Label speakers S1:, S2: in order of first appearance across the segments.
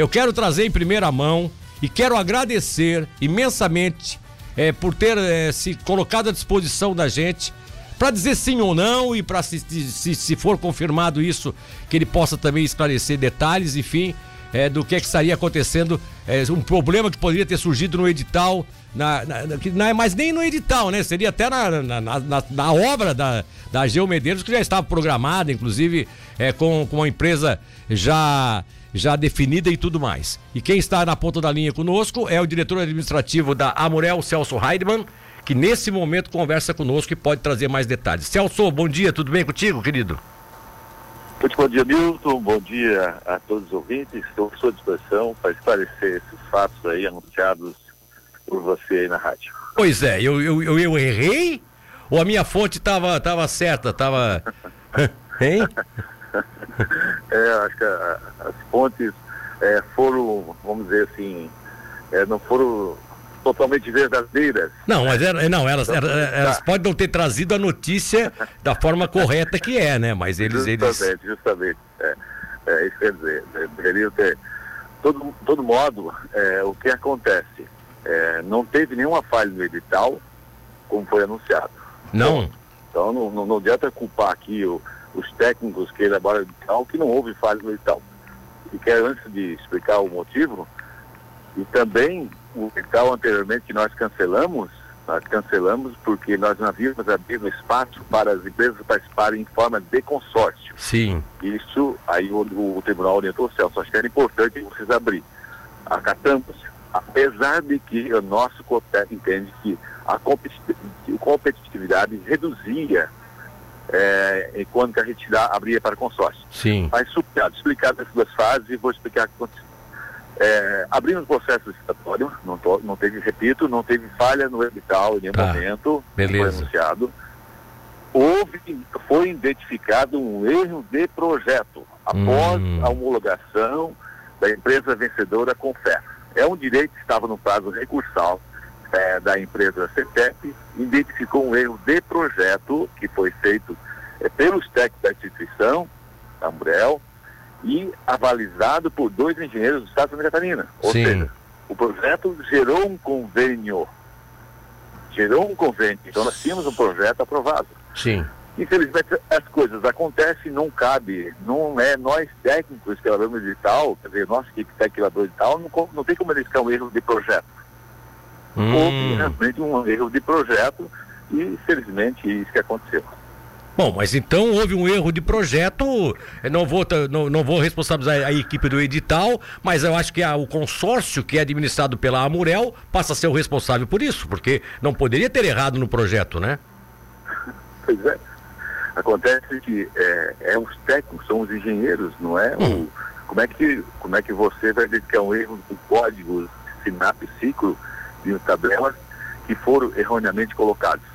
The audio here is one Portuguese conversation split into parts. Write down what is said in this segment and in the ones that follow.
S1: Eu quero trazer em primeira mão e quero agradecer imensamente é, por ter é, se colocado à disposição da gente para dizer sim ou não e para se, se, se for confirmado isso, que ele possa também esclarecer detalhes, enfim, é, do que, é que estaria acontecendo, é, um problema que poderia ter surgido no edital, na, na, na, mas nem no edital, né? Seria até na, na, na, obra da, da Geo Medeiros, que já estava programada, inclusive é, com, com uma empresa já já definida e tudo mais. E quem está na ponta da linha conosco é o diretor administrativo da Amurel, Celso Heidmann, que nesse momento conversa conosco e pode trazer mais detalhes. Celso, bom dia, tudo bem contigo, querido?
S2: Muito bom dia, Milton. Bom dia a todos os ouvintes. Estou à sua disposição para esclarecer esses fatos aí anunciados por você aí na rádio.
S1: Pois é, eu, eu, eu, eu errei? Ou a minha fonte estava tava certa? Estava. hein?
S2: é, acho que a, as fontes é, foram, vamos dizer assim, é, não foram totalmente verdadeiras.
S1: Não, mas era, não, elas, então, elas, elas tá. podem não ter trazido a notícia da forma correta que é, né? Mas eles.
S2: Justamente,
S1: eles...
S2: justamente. É, é, isso quer dizer, né? deveriam ter. Todo, todo modo, é, o que acontece? É, não teve nenhuma falha no edital, como foi anunciado.
S1: Não.
S2: Então não, não, não adianta culpar aqui o, os técnicos que elaboram o edital que não houve falha no edital. E quero, antes de explicar o motivo, e também o edital anteriormente que nós cancelamos, nós cancelamos porque nós não havíamos abrido espaço para as empresas participarem em forma de consórcio.
S1: Sim.
S2: Isso, aí o, o tribunal orientou o Celso, acho que era importante vocês abrir. Acatamos, apesar de que o nosso COTEC entende que a competitividade reduzia é, que a gente dá, abria para consórcio.
S1: Sim.
S2: Mas explicado essas duas fases, vou explicar o que aconteceu. É, abrimos o processo licitatório, não, to, não teve, repito, não teve falha no edital em nenhum tá. momento,
S1: Beleza.
S2: foi anunciado. Houve, foi identificado um erro de projeto após hum. a homologação da empresa vencedora com fé. É um direito que estava no prazo recursal é, da empresa CETEP, identificou um erro de projeto que foi feito é, pelos técnicos da instituição, da Umbrel, e avalizado por dois engenheiros do Estado de Santa Catarina. Ou
S1: Sim.
S2: seja, o projeto gerou um convênio. Gerou um convênio. Então nós tínhamos um projeto aprovado.
S1: Sim.
S2: Infelizmente as coisas acontecem, não cabe, não é nós técnicos que elaboramos de tal, quer dizer, nossa equipe técnica de tal, não, não tem como verificar um erro de projeto.
S1: Hum.
S2: Houve realmente um erro de projeto e infelizmente isso que aconteceu.
S1: Bom, mas então houve um erro de projeto. Não vou, não, não vou responsabilizar a equipe do edital, mas eu acho que a, o consórcio que é administrado pela Amurel passa a ser o responsável por isso, porque não poderia ter errado no projeto, né?
S2: Pois é. Acontece que é, é os técnicos, são os engenheiros, não é? Hum. O, como, é que, como é que você vai que é um erro do código SINAP ciclo de tabelas que foram erroneamente colocados?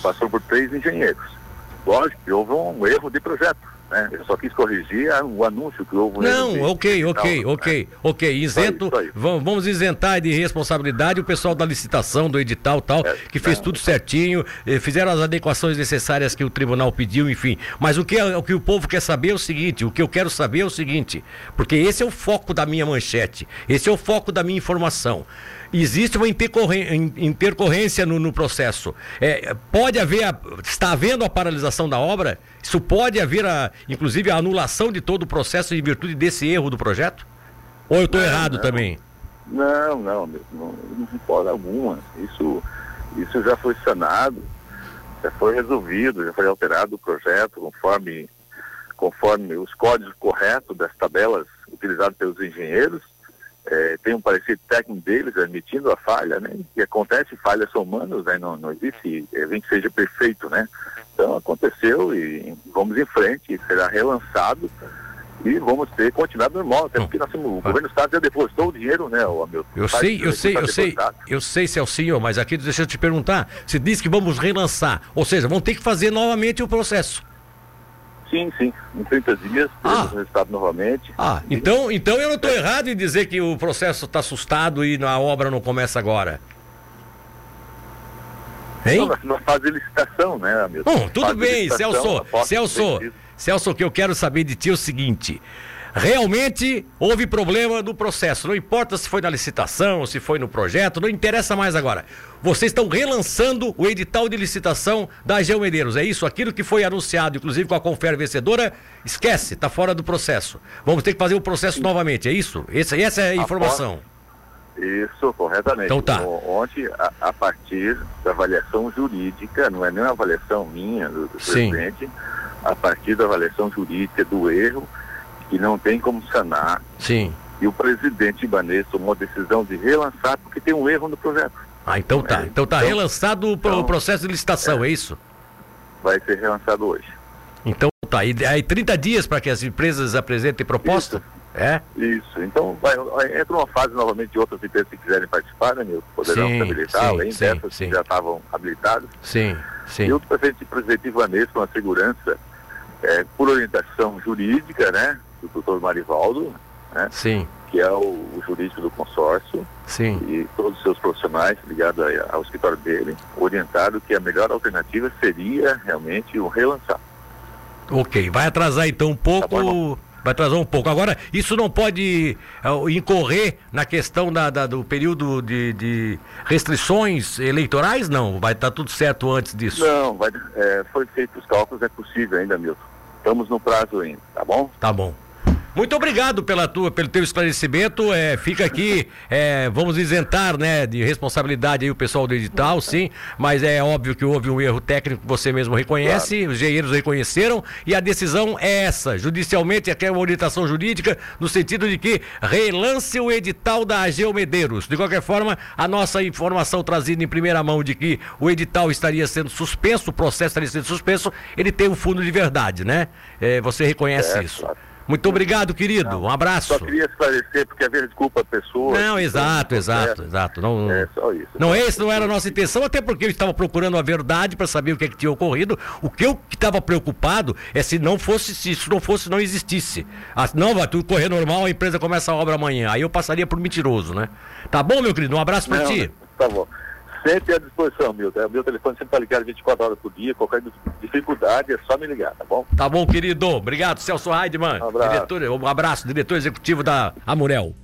S2: Passou por três engenheiros Lógico que houve um erro de projeto. Né? Eu só quis corrigir o anúncio que houve
S1: Não,
S2: erro
S1: ok, ok, ok, né? ok. Isento, isso aí, isso aí. Vamos, vamos isentar de responsabilidade o pessoal da licitação, do edital tal, é, que fez não, tudo certinho, eh, fizeram as adequações necessárias que o tribunal pediu, enfim. Mas o que, é, o que o povo quer saber é o seguinte, o que eu quero saber é o seguinte, porque esse é o foco da minha manchete, esse é o foco da minha informação existe uma intercorrência no, no processo. É, pode haver, a, está havendo a paralisação da obra? Isso pode haver, a, inclusive, a anulação de todo o processo em virtude desse erro do projeto? Ou eu estou errado
S2: não.
S1: também?
S2: Não, não, não, de forma alguma. Isso, isso já foi sanado, já foi resolvido, já foi alterado o projeto conforme, conforme os códigos corretos das tabelas utilizadas pelos engenheiros é, tem um parecer técnico deles admitindo a falha, né? E acontece, falhas são humanas, né? Não, não existe alguém que seja perfeito, né? Então aconteceu e vamos em frente, será relançado e vamos ter continuado normal, até porque nós o governo do estado já depositou o dinheiro, né, o meu.
S1: Eu sei, eu sei, eu sei, eu sei, Celcinho, mas aqui deixa eu te perguntar, você disse que vamos relançar, ou seja, vão ter que fazer novamente o processo.
S2: Sim, sim. Em 30 dias,
S1: ah.
S2: o resultado novamente.
S1: Ah, então, então eu não estou errado em dizer que o processo está assustado e a obra não começa agora.
S2: Hein? Não, nós faz licitação, né, amigo?
S1: Bom, tudo bem, Celso. Celso, Celso, o que eu quero saber de ti é o seguinte. Realmente houve problema no processo. Não importa se foi na licitação, se foi no projeto, não interessa mais agora. Vocês estão relançando o edital de licitação da Geo Medeiros. É isso? Aquilo que foi anunciado, inclusive com a Confer vencedora, esquece, está fora do processo. Vamos ter que fazer o processo novamente, é isso? Essa, essa é a informação.
S2: Isso, corretamente.
S1: Então tá.
S2: Ontem, a, a, partir da avaliação jurídica, não é nem uma avaliação minha do, do presidente, a partir da avaliação jurídica do erro, que não tem como sanar.
S1: Sim.
S2: E o presidente Ibanez tomou a decisão de relançar porque tem um erro no projeto.
S1: Ah, então tá. É. Então tá então, relançado então, o processo de licitação, é, é isso?
S2: Vai ser relançado hoje.
S1: Então tá. E aí 30 dias para que as empresas apresentem proposta?
S2: Isso. É? Isso. Então, vai, entra uma fase novamente de outras empresas que quiserem participar, né, Nilton? Poderão sim, se habilitar, sim, além sim, dessas sim. que já estavam habilitadas.
S1: Sim, sim.
S2: E o presidente, presidente Ivanês, com a segurança, é, por orientação jurídica, né, do doutor Marivaldo, né?
S1: Sim.
S2: Que é o, o, jurídico do consórcio.
S1: Sim.
S2: E todos os seus profissionais ligados ao escritório dele, orientado que a melhor alternativa seria realmente o relançar.
S1: Ok, vai atrasar então um pouco. Tá bom, vai atrasar um pouco. Agora, isso não pode uh, incorrer na questão da, da do período de, de, restrições eleitorais? Não, vai estar tá tudo certo antes disso?
S2: Não, vai, é, foi feito os cálculos, é possível ainda, Milton. Estamos no prazo ainda, tá bom?
S1: Tá bom. Muito obrigado pela tua, pelo teu esclarecimento. É, fica aqui, é, vamos isentar, né, de responsabilidade aí o pessoal do edital, sim, mas é óbvio que houve um erro técnico que você mesmo reconhece, claro. os engenheiros reconheceram e a decisão é essa. Judicialmente, aqui é uma orientação jurídica no sentido de que relance o edital da Ageu Medeiros. De qualquer forma, a nossa informação trazida em primeira mão de que o edital estaria sendo suspenso, o processo estaria sendo suspenso, ele tem um fundo de verdade, né? É, você reconhece é, isso. Claro. Muito obrigado, querido. Um abraço.
S2: Só queria esclarecer, porque às vezes desculpa a pessoa.
S1: Não, exato, exato, exato. Não,
S2: é só isso.
S1: Não, esse não era a nossa intenção, até porque eu estava procurando a verdade para saber o que, é que tinha ocorrido. O que eu estava preocupado é se não fosse, se isso não fosse, não existisse. Ah, não, vai tudo correr normal, a empresa começa a obra amanhã. Aí eu passaria por mentiroso, né? Tá bom, meu querido? Um abraço para ti.
S2: Tá bom sempre à disposição, Milton. O meu telefone sempre está ligado 24 horas por dia. Qualquer dificuldade é só me ligar, tá bom?
S1: Tá bom, querido. Obrigado, Celso Heidman. Um abraço. Diretor, um abraço, diretor executivo da Amurel.